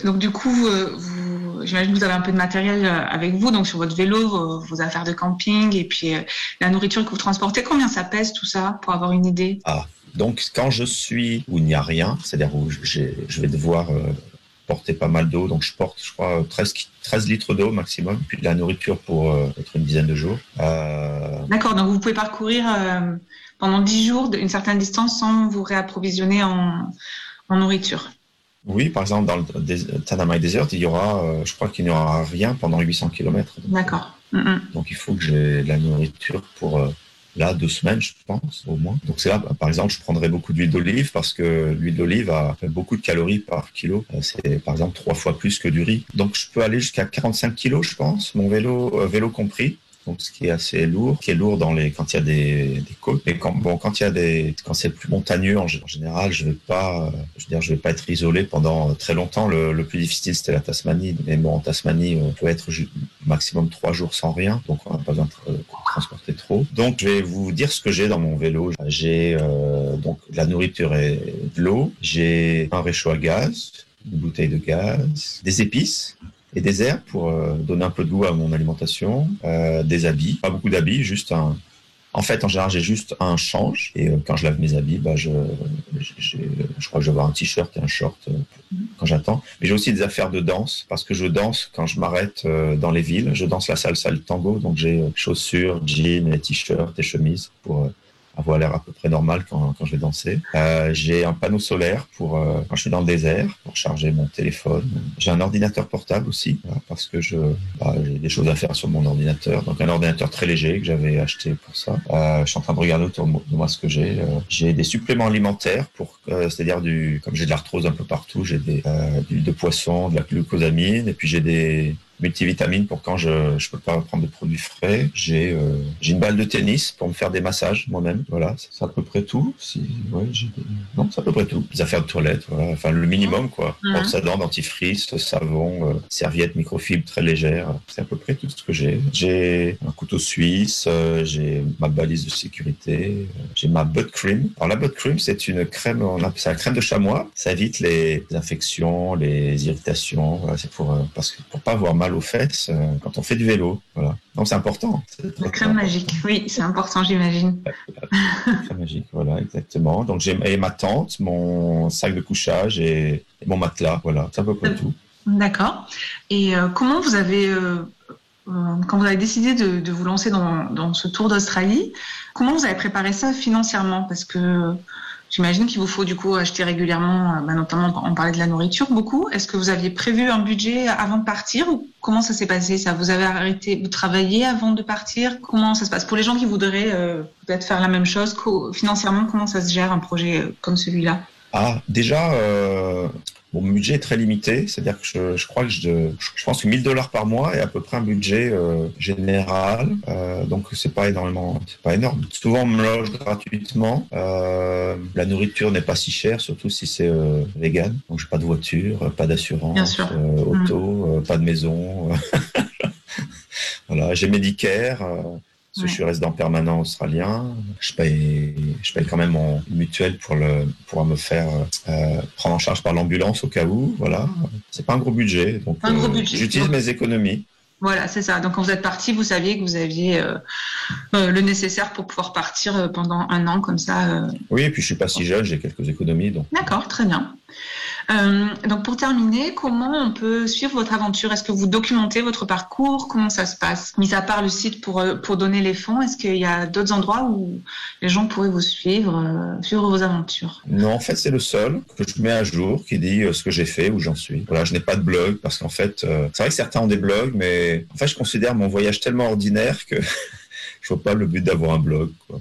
S8: donc du coup, vous, vous, j'imagine que vous avez un peu de matériel avec vous, donc sur votre vélo, vos, vos affaires de camping et puis la nourriture que vous transportez. Combien ça pèse tout ça pour avoir une idée?
S7: Ah, donc, quand je suis où il n'y a rien, c'est-à-dire où je vais devoir porter pas mal d'eau, donc je porte, je crois, 13, 13 litres d'eau maximum, puis de la nourriture pour euh, être une dizaine de jours. Euh...
S8: D'accord, donc vous pouvez parcourir euh, pendant 10 jours une certaine distance sans vous réapprovisionner en, en nourriture.
S7: Oui, par exemple, dans le Tanamai Desert, il y aura, je crois qu'il n'y aura rien pendant 800 km.
S8: D'accord.
S7: Mm -hmm. Donc, il faut que j'ai de la nourriture pour là deux semaines, je pense, au moins. Donc c'est là, par exemple, je prendrais beaucoup d'huile d'olive parce que l'huile d'olive a beaucoup de calories par kilo. C'est par exemple trois fois plus que du riz. Donc je peux aller jusqu'à 45 kilos, je pense, mon vélo, euh, vélo compris. Donc ce qui est assez lourd, qui est lourd dans les quand il y a des, des côtes. Mais quand bon quand il y a des quand c'est plus montagneux en, général, je vais pas, je veux dire, je vais pas être isolé pendant très longtemps. Le, le plus difficile c'était la Tasmanie. Mais bon en Tasmanie, on peut être maximum trois jours sans rien, donc on n'a pas besoin de Donc je vais vous dire ce que j'ai dans mon vélo. J'ai euh, donc la nourriture et de l'eau. J'ai un réchaud à gaz, une bouteille de gaz, des épices et des herbes pour euh, donner un peu de goût à mon alimentation, euh, des habits, pas beaucoup d'habits, juste un. En fait, en général, j'ai juste un change et euh, quand je lave mes habits, bah, je, je crois que je vais avoir un t-shirt et un short euh, quand j'attends. Mais j'ai aussi des affaires de danse parce que je danse quand je m'arrête euh, dans les villes. Je danse la salsa le tango, donc j'ai chaussures, jeans, t-shirts et chemises pour avoir l'air à peu près normal quand, quand je vais danser. Euh, j'ai un panneau solaire pour euh, quand je suis dans le désert pour charger mon téléphone. J'ai un ordinateur portable aussi voilà, parce que je bah, j'ai des choses à faire sur mon ordinateur. Donc un ordinateur très léger que j'avais acheté pour ça. Euh, je suis en train de regarder autour de moi ce que j'ai. Euh, j'ai des suppléments alimentaires pour euh, c'est-à-dire du comme j'ai de l'arthrose un peu partout, j'ai des euh, de l'huile de poisson, de la glucosamine et puis j'ai des multivitamines pour quand je ne peux pas prendre de produits frais. J'ai euh, j'ai une balle de tennis pour me faire des massages moi-même. Voilà, c'est à peu près tout. Si, ouais, des... Non, c'est à peu près tout. Les affaires de toilette, voilà. enfin le minimum quoi.
S8: Mhm.
S7: Brosse à dents, dentifrice, savon, euh, serviette microfibre très légère. C'est à peu près tout ce que j'ai. J'ai un couteau suisse, euh, j'ai ma balise de sécurité, euh, j'ai ma butt cream. Alors la butt cream, c'est une crème, on appelle ça la crème de chamois. Ça évite les infections, les irritations. Voilà, c'est pour euh, parce que pour pas avoir mal aux fesses euh, quand on fait du vélo. Voilà. Donc c'est important.
S8: La crème magique, oui, c'est important, j'imagine.
S7: La crème magique, voilà, exactement. Donc j'ai ma tente, mon sac de couchage et, et mon matelas. Voilà, c'est à peu près tout.
S8: D'accord. Et euh, comment vous avez, euh, quand vous avez décidé de, de vous lancer dans, dans, ce tour d'Australie, comment vous avez préparé ça financièrement? Parce que J'imagine qu'il vous faut du coup acheter régulièrement, euh, bah, notamment on parlait de la nourriture beaucoup. Est-ce que vous aviez prévu un budget avant de partir ou comment ça s'est passé ça? Vous avez arrêté, vous travaillez avant de partir? Comment ça se passe? Pour les gens qui voudraient euh, peut-être faire la même chose, financièrement, comment ça se gère un projet euh, comme celui-là?
S7: Ah, déjà, euh, mon budget est très limité, c'est-à-dire que je, je, crois que je, je pense que 1000 dollars par mois est à peu près un budget euh, général, euh, donc c'est pas énormément, c'est pas énorme. Souvent on me loge gratuitement, euh, la nourriture n'est pas si chère, surtout si c'est euh, vegan, donc j'ai pas de voiture, pas d'assurance, euh, auto, mmh. pas de maison, voilà, j'ai Medicare. Parce que je suis résident permanent australien, je paye, je paye quand même mon mutuelle pour le, pour me faire euh, prendre en charge par l'ambulance au cas où. Voilà, c'est pas un gros budget, donc euh, j'utilise mes économies.
S8: Voilà, c'est ça. Donc quand vous êtes parti, vous saviez que vous aviez euh, euh, le nécessaire pour pouvoir partir pendant un an comme ça.
S7: Oui, et puis je suis pas si jeune, j'ai quelques économies. Donc.
S8: D'accord, très bien. Euh, donc pour terminer, comment on peut suivre votre aventure? Est-ce que vous documentez votre parcours? Comment ça se passe? Mis à part le site pour, euh, pour donner les fonds, est-ce qu'il y a d'autres endroits où les gens pourraient vous suivre, euh, suivre vos aventures?
S7: Non, en fait c'est le seul que je mets à jour qui dit ce que j'ai fait, où j'en suis. Voilà, je n'ai pas de blog parce qu'en fait, c'est vrai que certains ont des blogs, mais en fait je considère mon voyage tellement ordinaire que je vois pas le but d'avoir un blog. Quoi.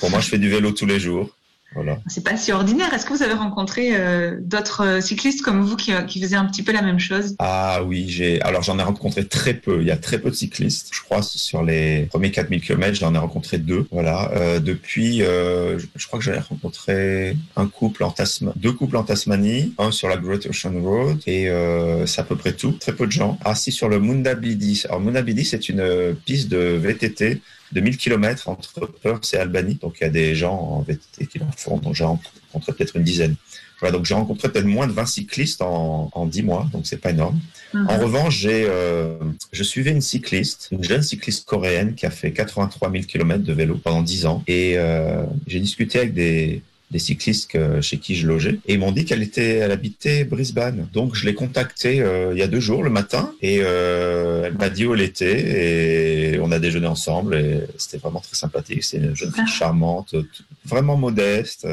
S7: Pour moi, je fais du vélo tous les jours. Voilà.
S8: C'est pas si ordinaire. Est-ce que vous avez rencontré euh, d'autres euh, cyclistes comme vous qui, qui, faisaient un petit peu la même chose?
S7: Ah oui, j'ai. Alors j'en ai rencontré très peu. Il y a très peu de cyclistes. Je crois sur les premiers 4000 km, j'en ai rencontré deux. Voilà. Euh, depuis, euh, je crois que j'en ai rencontré un couple en Tasmanie, deux couples en Tasmanie, un sur la Great Ocean Road et euh, c'est à peu près tout. Très peu de gens. Assis sur le Mundabidi. Alors Mundabidi, c'est une piste de VTT de 1000 km entre Perth et Albany. Donc il y a des gens en VTT qui l'en font, donc j'ai rencontré peut-être une dizaine. Voilà, donc j'ai rencontré peut-être moins de 20 cyclistes en, en 10 mois, donc c'est pas énorme. Mm -hmm. En revanche, j'ai, euh, je suivais une cycliste, une jeune cycliste coréenne qui a fait 83 000 km de vélo pendant 10 ans. Et euh, j'ai discuté avec des, des cyclistes que, chez qui je logeais et ils m'ont dit qu'elle était, elle habitait Brisbane. Donc je l'ai contactée euh, il y a deux jours le matin et euh, elle m'a dit où elle était et on a déjeuné ensemble et c'était vraiment très sympathique. C'est une jeune fille charmante, vraiment modeste.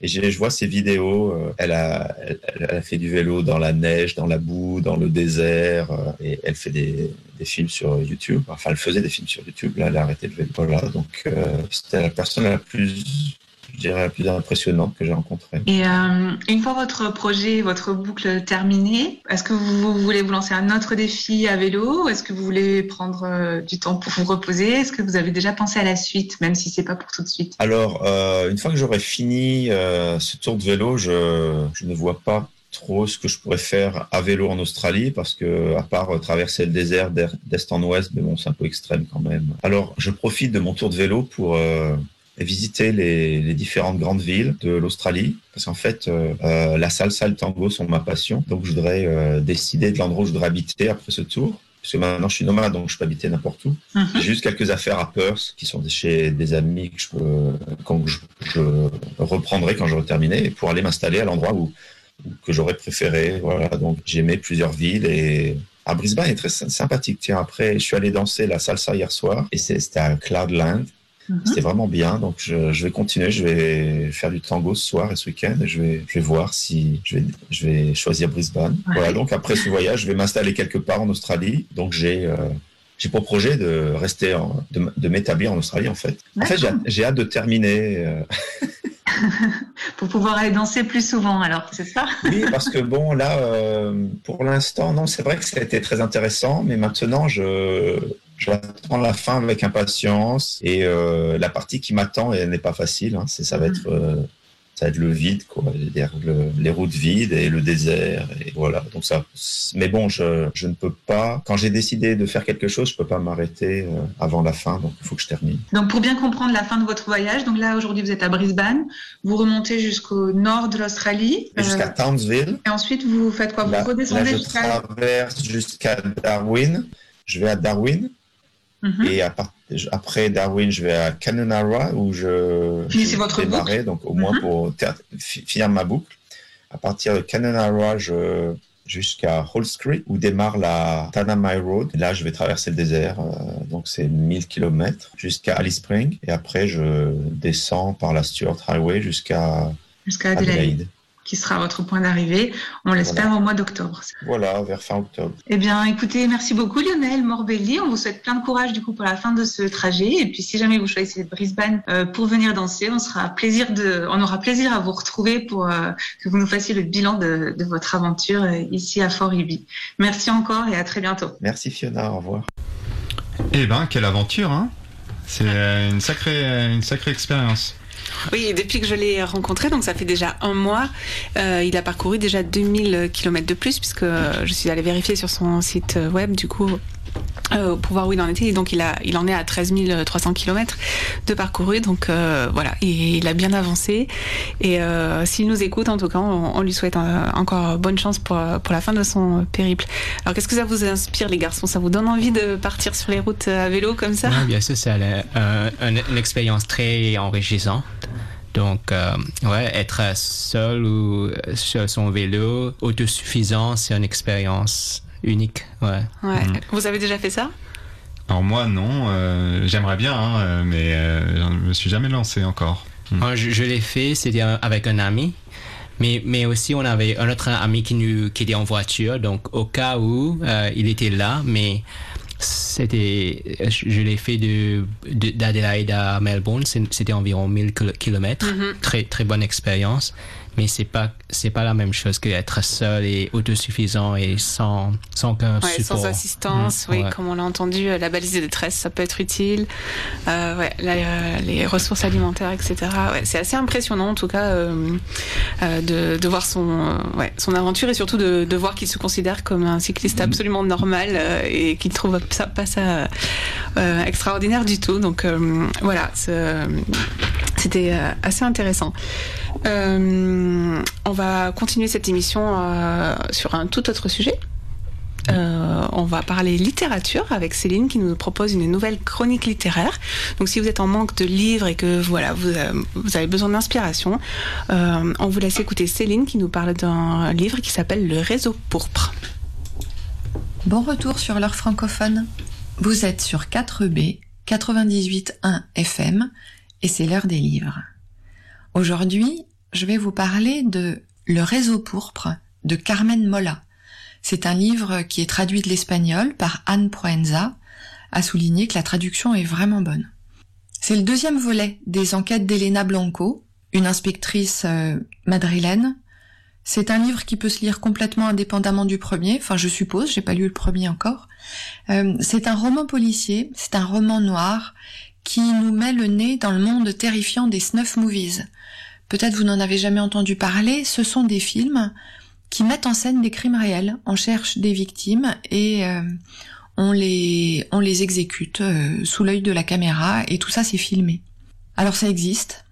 S7: Et je vois ses vidéos. Elle a, elle, elle, a fait du vélo dans la neige, dans la boue, dans le désert. Et elle fait des, des films sur YouTube. Enfin, elle faisait des films sur YouTube. Là, elle a arrêté le vélo. Voilà. Donc, euh, c'était la personne la plus je dirais, la plus impressionnante que j'ai rencontrée.
S8: Et euh, une fois votre projet, votre boucle terminée, est-ce que vous, voulez vous lancer un autre défi à vélo Est-ce que vous voulez prendre euh, du temps pour vous reposer? Est-ce que vous avez déjà pensé à la suite, même si c'est pas pour tout de suite?
S7: Alors, euh, une fois que j'aurai fini ce tour de vélo, je, je ne vois pas trop ce que je pourrais faire à vélo en Australie parce que à part traverser le désert d'est en ouest, mais bon, c'est un peu extrême quand même. Alors, je profite de mon tour de vélo pour euh, visiter les, les, différentes grandes villes de l'Australie parce qu'en fait euh, euh, la salsa et le tango sont ma passion donc je voudrais euh, décider de l'endroit où je voudrais habiter après ce tour parce que maintenant je suis nomade donc je peux habiter n'importe où. -hmm. J'ai juste quelques affaires à Perth qui sont chez des amis que je peux quand je, je reprendrai quand j'aurai terminé pour aller m'installer à l'endroit où, où, que j'aurais préféré. Voilà donc j'ai aimé plusieurs villes et à Brisbane est très sympathique. Tiens après je suis allé danser la salsa hier soir et c'était à Cloudland Mm -hmm. C'était vraiment bien, donc je, je, vais continuer. Je vais faire du tango ce soir et ce week-end. Et je vais, je vais voir si je vais, je vais choisir Brisbane. Ouais. Voilà. Donc après ce voyage, je vais m'installer quelque part en Australie. Donc j'ai, euh, j'ai pour projet de rester, en, de, de m'établir en Australie en fait. En fait, j'ai hâte de terminer. Euh...
S8: pour pouvoir aller danser plus souvent, alors c'est ça?
S7: Oui, parce que bon, là, euh, pour l'instant, non, c'est vrai que ça a été très intéressant, mais maintenant, je J'attends la fin avec impatience et euh, la partie qui m'attend, elle n'est pas facile. Hein. Ça va être, euh, ça va être le vide, quoi, le, les routes vides et le désert. Et voilà. Donc ça. Mais bon, je, je ne peux pas. Quand j'ai décidé de faire quelque chose, je peux pas m'arrêter euh, avant la fin. Donc il faut que je termine.
S8: Donc pour bien comprendre la fin de votre voyage, donc là aujourd'hui vous êtes à Brisbane, vous remontez jusqu'au nord de l'Australie.
S7: Jusqu'à Townsville.
S8: Et ensuite vous faites quoi? Vous
S7: là,
S8: redescendez
S7: là, je traverse jusqu'à Darwin. Je vais à Darwin. Mm -hmm. Et à part, après Darwin, je vais à Canonara où je,
S8: je votre
S7: démarrer, donc au moins mm -hmm. pour finir ma boucle. À partir de Canonara, je, jusqu'à Halls Creek où démarre la Tanami Road. Là, je vais traverser le désert, euh, donc c'est 1000 km jusqu'à Alice Spring et après je descends par la Stuart Highway jusqu'à
S8: Jusqu'à Adelaide,
S7: Adelaide.
S8: Qui sera votre point d'arrivée, on l'espère
S7: Voilà.
S8: au mois d'octobre.
S7: Voilà, vers fin octobre.
S8: Eh bien, écoutez, merci beaucoup Lionel Morbelli. On vous souhaite plein de courage du coup pour la fin de ce trajet. Et puis, si jamais vous choisissez Brisbane euh, pour venir danser, on sera plaisir de, on aura plaisir à vous retrouver pour euh, que vous nous fassiez le bilan de, de votre aventure euh, ici à Fort Ibi. Merci encore et à très bientôt.
S7: Merci Fiona, au revoir.
S5: Eh ben, quelle aventure, hein C'est une sacrée, une sacrée expérience.
S4: Oui, depuis que je l'ai rencontré, donc ça fait déjà un mois, euh, il a parcouru déjà 2000 km de plus, puisque euh, je suis allée vérifier sur son site web, du coup, euh, pour voir où il en était. Et donc, il, en est à 13 300 km de parcouru. Donc, euh, voilà, et il a bien avancé. Et euh, s'il nous écoute, en tout cas, on, lui souhaite encore bonne chance pour, la fin de son périple. Alors, qu'est-ce que ça vous inspire, les garçons? Ça vous donne envie de partir sur les routes à vélo comme ça?
S6: Bien sûr, c'est une, expérience très enrichissante. Donc, ouais, être seul ou sur son vélo, autosuffisant, c'est une expérience unique. Ouais.
S4: Ouais.
S5: Mm.
S4: Vous avez déjà fait ça?
S5: Alors moi, non. euh, J'aimerais bien, hein, mais euh, je me suis jamais lancé encore. Mm.
S6: Moi, je je l'ai fait, c'était avec un ami. Mais, mais aussi, on avait un autre ami qui, nous, qui était en voiture. Donc, au cas où, euh, il était là. Mais c'était, je, je l'ai fait de, de- d'Adelaide à Melbourne. C'était environ 1000 km.
S4: Mhm.
S6: Très, très bonne expérience. Mais c'est pas, c'est pas la même chose qu'être seul et autosuffisant et sans, sans qu'un
S4: Ouais,
S6: support.
S4: sans assistance,
S6: Mm,
S4: oui,
S6: ouais.
S4: comme on l'a entendu, euh, la balise de détresse, ça peut être utile. Euh, ouais, la- euh, les ressources alimentaires, etc. Ouais, c'est assez impressionnant, en tout cas, euh, de, de voir son, ouais, son aventure et surtout de, de voir qu'il se considère comme un cycliste absolument normal et qu'il trouve ça, pas ça euh, extraordinaire du tout. Donc euh, voilà, c'était euh, assez intéressant. On va continuer cette émission sur un tout autre sujet. On va parler littérature avec Céline qui nous propose une nouvelle chronique littéraire. Donc si vous êtes en manque de livres et que voilà vous, avez besoin d'inspiration, on vous laisse écouter Céline qui nous parle d'un livre qui s'appelle Le réseau pourpre.
S9: Bon retour sur l'heure francophone. Vous êtes sur 4B, 98.1 FM, et c'est l'heure des livres. Aujourd'hui, je vais vous parler de Le réseau pourpre de Carmen Mola. C'est un livre qui est traduit de l'espagnol par Anne Proenza, à souligner que la traduction est vraiment bonne. C'est le deuxième volet des enquêtes d'Elena Blanco, une inspectrice euh, madrilène. C'est un livre qui peut se lire complètement indépendamment du premier, enfin je suppose, j'ai pas lu le premier encore. Euh, c'est un roman policier, c'est un roman noir qui nous met le nez dans le monde terrifiant des snuff movies. Peut-être vous n'en avez jamais entendu parler, ce sont des films qui mettent en scène des crimes réels. On cherche des victimes et euh, on les on les exécute euh, sous l'œil de la caméra et tout ça c'est filmé. Alors ça existe.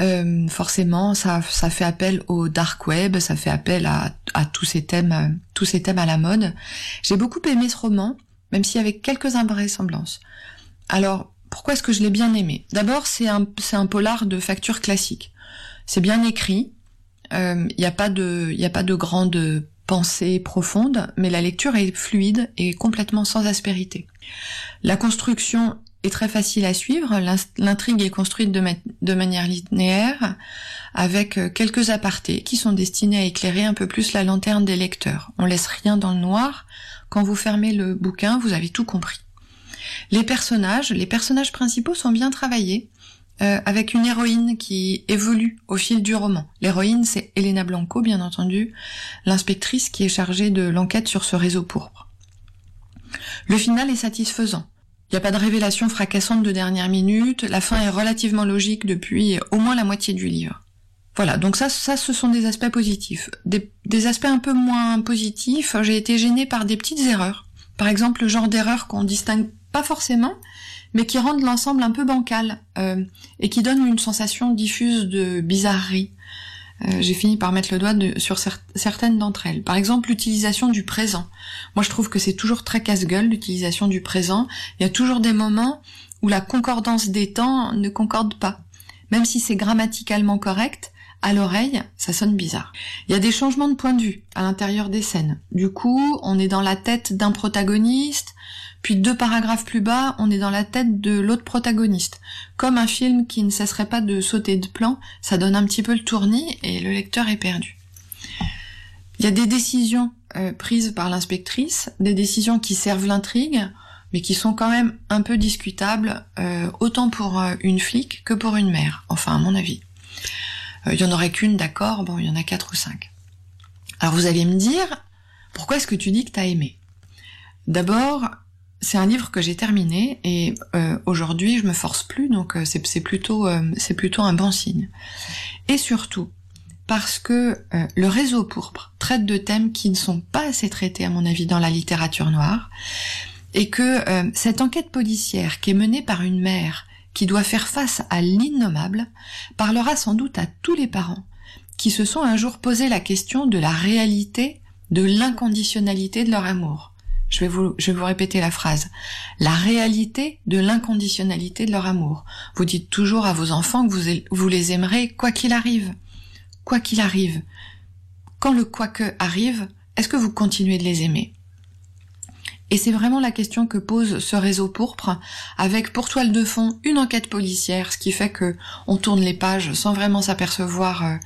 S9: Euh, forcément, ça, fait appel au dark web, ça fait appel à, tous ces thèmes, euh, tous ces thèmes à la mode. J'ai beaucoup aimé ce roman, même s'il y avait quelques invraisemblances. Alors, pourquoi est-ce que je l'ai bien aimé? D'abord, c'est un, polar de facture classique. C'est bien écrit. Il n'y a pas de, a pas de grande pensée profonde, mais la lecture est fluide et complètement sans aspérité. La construction est très facile à suivre. L'intrigue est construite de, ma de, manière linéaire, avec quelques apartés qui sont destinés à éclairer un peu plus la lanterne des lecteurs. On laisse rien dans le noir. Quand vous fermez le bouquin, vous avez tout compris. Les personnages, les personnages principaux sont bien travaillés, euh, avec une héroïne qui évolue au fil du roman. L'héroïne, c'est Elena Blanco, bien entendu, l'inspectrice qui est chargée de l'enquête sur ce réseau pourpre. Le final est satisfaisant. Il n'y a pas de révélation fracassante de dernière minute, la fin est relativement logique depuis au moins la moitié du livre. Voilà, donc ça, ça, ce sont des aspects positifs. Des, aspects un peu moins positifs, j'ai été gênée par des petites erreurs. Par exemple, le genre d'erreurs qu'on distingue pas forcément, mais qui rendent l'ensemble un peu bancal euh, et qui donnent une sensation diffuse de bizarrerie. Euh, j'ai fini par mettre le doigt sur cer certaines d'entre elles. Par exemple, l'utilisation du présent. Moi, je trouve que c'est toujours très casse-gueule l'utilisation du présent. Il y a toujours des moments où la concordance des temps ne concorde pas. Même si c'est grammaticalement correct, à l'oreille, ça sonne bizarre. Il y a des changements de point de vue à l'intérieur des scènes. Du coup, on est dans la tête d'un protagoniste, puis deux paragraphes plus bas, on est dans la tête de l'autre protagoniste. Comme un film qui ne cesserait pas de sauter de plan, ça donne un petit peu le tournis et le lecteur est perdu. Il y a des décisions euh, prises par l'inspectrice, des décisions qui servent l'intrigue, mais qui sont quand même un peu discutables, euh, autant pour euh, une flic que pour une mère, enfin à mon avis. Il y en aurait qu'une, d'accord, bon, il y en a quatre ou cinq. Alors vous allez me dire, pourquoi est-ce que tu dis que t'as aimé? D'abord, c'est un livre que j'ai terminé et euh, aujourd'hui je me force plus, donc euh, c'est plutôt euh, c'est plutôt un bon signe. Et surtout parce que le réseau pourpre traite de thèmes qui ne sont pas assez traités à mon avis dans la littérature noire et que cette enquête policière qui est menée par une mère qui doit faire face à l'innommable parlera sans doute à tous les parents qui se sont un jour posé la question de la réalité de l'inconditionnalité de leur amour je vais vous, je vais vous répéter la phrase. La réalité de l'inconditionnalité de leur amour. Vous dites toujours à vos enfants que vous, les aimerez quoi qu'il arrive. Quoi qu'il arrive. Quand le quoi que arrive, est-ce que vous continuez de les aimer? Et c'est vraiment la question que pose ce réseau pourpre, avec pour toile de fond une enquête policière, ce qui fait que on tourne les pages sans vraiment s'apercevoir euh,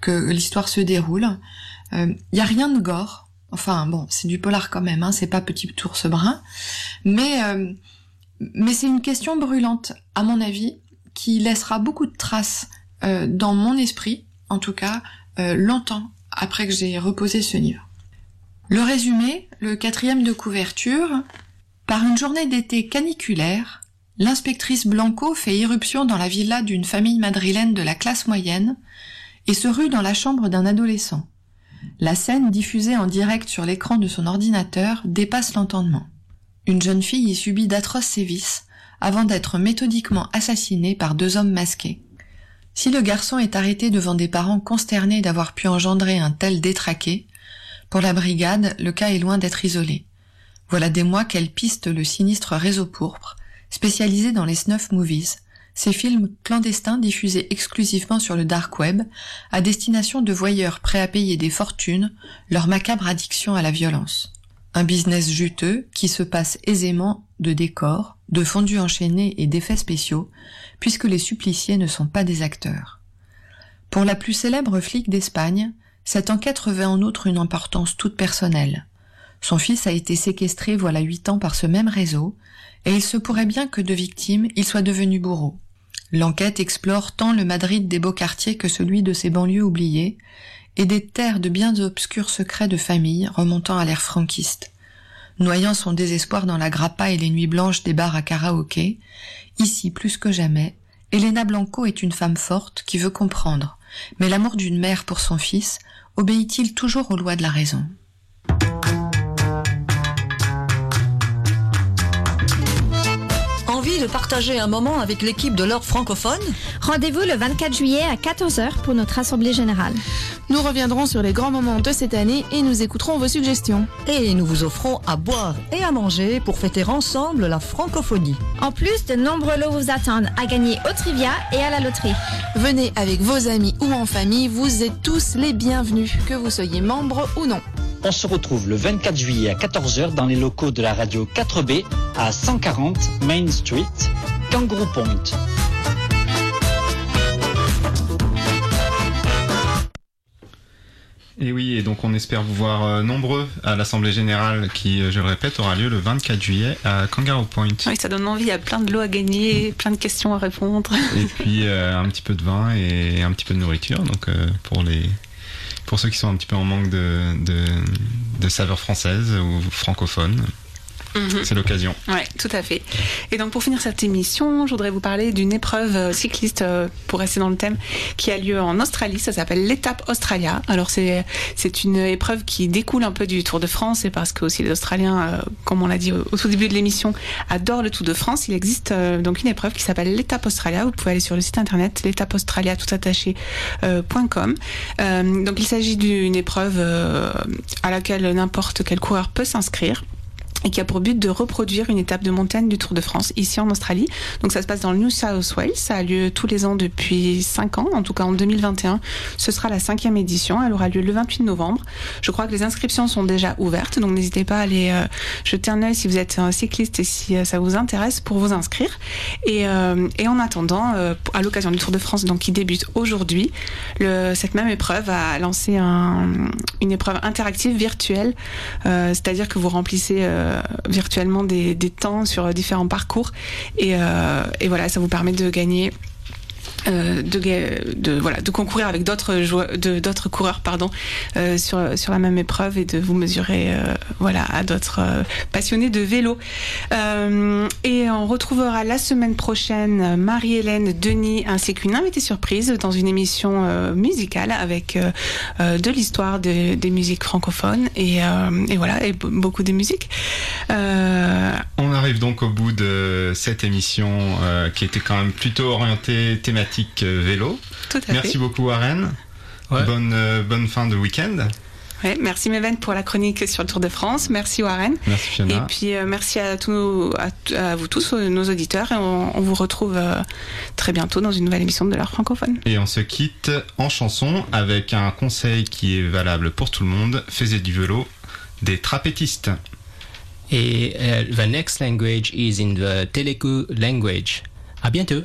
S9: que l'histoire se déroule. Il euh, n'y a rien de gore, Enfin bon, c'est du polar quand même, hein, c'est pas petit ours brun, mais euh, mais c'est une question brûlante, à mon avis, qui laissera beaucoup de traces euh, dans mon esprit, en tout cas euh, longtemps après que j'ai reposé ce livre. Le résumé, le quatrième de couverture, par une journée d'été caniculaire, l'inspectrice Blanco fait irruption dans la villa d'une famille madrilène de la classe moyenne et se rue dans la chambre d'un adolescent. La scène diffusée en direct sur l'écran de son ordinateur dépasse l'entendement. Une jeune fille y subit d'atroces sévices avant d'être méthodiquement assassinée par deux hommes masqués. Si le garçon est arrêté devant des parents consternés d'avoir pu engendrer un tel détraqué, pour la brigade, le cas est loin d'être isolé. Voilà des mois qu'elle piste le sinistre réseau pourpre, spécialisé dans les snuff movies, ces films clandestins diffusés exclusivement sur le dark web, à destination de voyeurs prêts à payer des fortunes leur macabre addiction à la violence. Un business juteux qui se passe aisément de décors, de fondus enchaînés et d'effets spéciaux, puisque les suppliciés ne sont pas des acteurs. Pour la plus célèbre flic d'Espagne, cette enquête revêt en outre une importance toute personnelle. Son fils a été séquestré voilà huit ans par ce même réseau, et il se pourrait bien que de victime il soit devenu bourreau. L'enquête explore tant le Madrid des beaux quartiers que celui de ses banlieues oubliées, et des terres de bien obscurs secrets de famille remontant à l'ère franquiste. Noyant son désespoir dans la grappa et les nuits blanches des bars à karaoké, ici plus que jamais, Elena Blanco est une femme forte qui veut comprendre, mais l'amour d'une mère pour son fils obéit-il toujours aux lois de la raison?
S2: De partager un moment avec l'équipe de l'heure francophone
S10: Rendez-vous le 24 juillet à 14h pour notre Assemblée générale.
S11: Nous reviendrons sur les grands moments de cette année et nous écouterons vos suggestions.
S2: Et nous vous offrons à boire et à manger pour fêter ensemble la francophonie.
S10: En plus, de nombreux lots vous attendent à gagner au trivia et à la loterie.
S11: Venez avec vos amis ou en famille, vous êtes tous les bienvenus, que vous soyez membre ou non.
S12: On se retrouve le 24 juillet à 14h dans les locaux de la radio 4B à 140 Main Street, Kangaroo Point.
S5: Et oui, et donc on espère vous voir euh, nombreux à l'Assemblée Générale qui, euh, je le répète, aura lieu le 24 juillet à Kangaroo Point.
S4: Oui, ça donne envie, il y a plein de lots à gagner, plein de questions à répondre.
S5: Et puis euh, un petit peu de vin et un petit peu de nourriture, donc pour les pour ceux qui sont un petit peu en manque de, de, de saveurs françaises ou francophones. Mhm. C'est l'occasion.
S4: Oui, tout à fait. Et donc pour finir cette émission, je voudrais vous parler d'une épreuve euh, cycliste, euh, pour rester dans le thème, qui a lieu en Australie. Ça s'appelle l'étape Australia. Alors c'est une épreuve qui découle un peu du Tour de France, et parce que aussi les Australiens, euh, comme on l'a dit au, tout début de l'émission, adorent le Tour de France. Il existe donc une épreuve qui s'appelle l'étape Australia. Vous pouvez aller sur le site internet l'étapeaustralia tout attaché.com. donc il s'agit d'une épreuve à laquelle n'importe quel coureur peut s'inscrire. Et qui a pour but de reproduire une étape de montagne du Tour de France ici en Australie. Donc ça se passe dans le New South Wales, ça a lieu tous les ans depuis 5 ans, en tout cas en 2021. Ce sera la cinquième édition, elle aura lieu le 28 novembre. Je crois que les inscriptions sont déjà ouvertes, donc n'hésitez pas à aller euh, jeter un œil si vous êtes cycliste et si euh, ça vous intéresse pour vous inscrire. Et, euh, et en attendant, euh, à l'occasion du Tour de France, donc qui débute aujourd'hui, cette même épreuve a lancé un- une épreuve interactive virtuelle, c'est-à-dire que vous remplissez euh, virtuellement des, temps sur différents parcours euh, et voilà, ça vous permet de gagner. Euh, de, de voilà de concourir avec d'autres de d'autres coureurs pardon euh, sur sur la même épreuve et de vous mesurer euh, voilà à d'autres passionnés de vélo. Et on retrouvera la semaine prochaine Marie-Hélène Denis ainsi qu'une invitée surprise dans une émission musicale avec de l'histoire de- des musiques francophones et, et voilà et be- beaucoup de musique.
S5: On arrive donc au bout de cette émission qui était quand même plutôt orientée thématique euh, vélo.
S4: Tout à
S5: Merci
S4: fait.
S5: beaucoup Warren. Bonne, euh, bonne fin de week-end.
S4: Ouais, merci Meven pour la chronique sur le Tour de France. Merci Warren.
S5: Merci Fiona.
S4: Et puis euh, merci à, tous, à, à vous tous, nos auditeurs. Et on, on vous retrouve euh, très bientôt dans une nouvelle émission de l'heure francophone.
S5: Et on se quitte en chanson avec un conseil qui est valable pour tout le monde. Faisez du vélo des trapétistes.
S6: Et euh, the next language is in the Telugu language. À bientôt.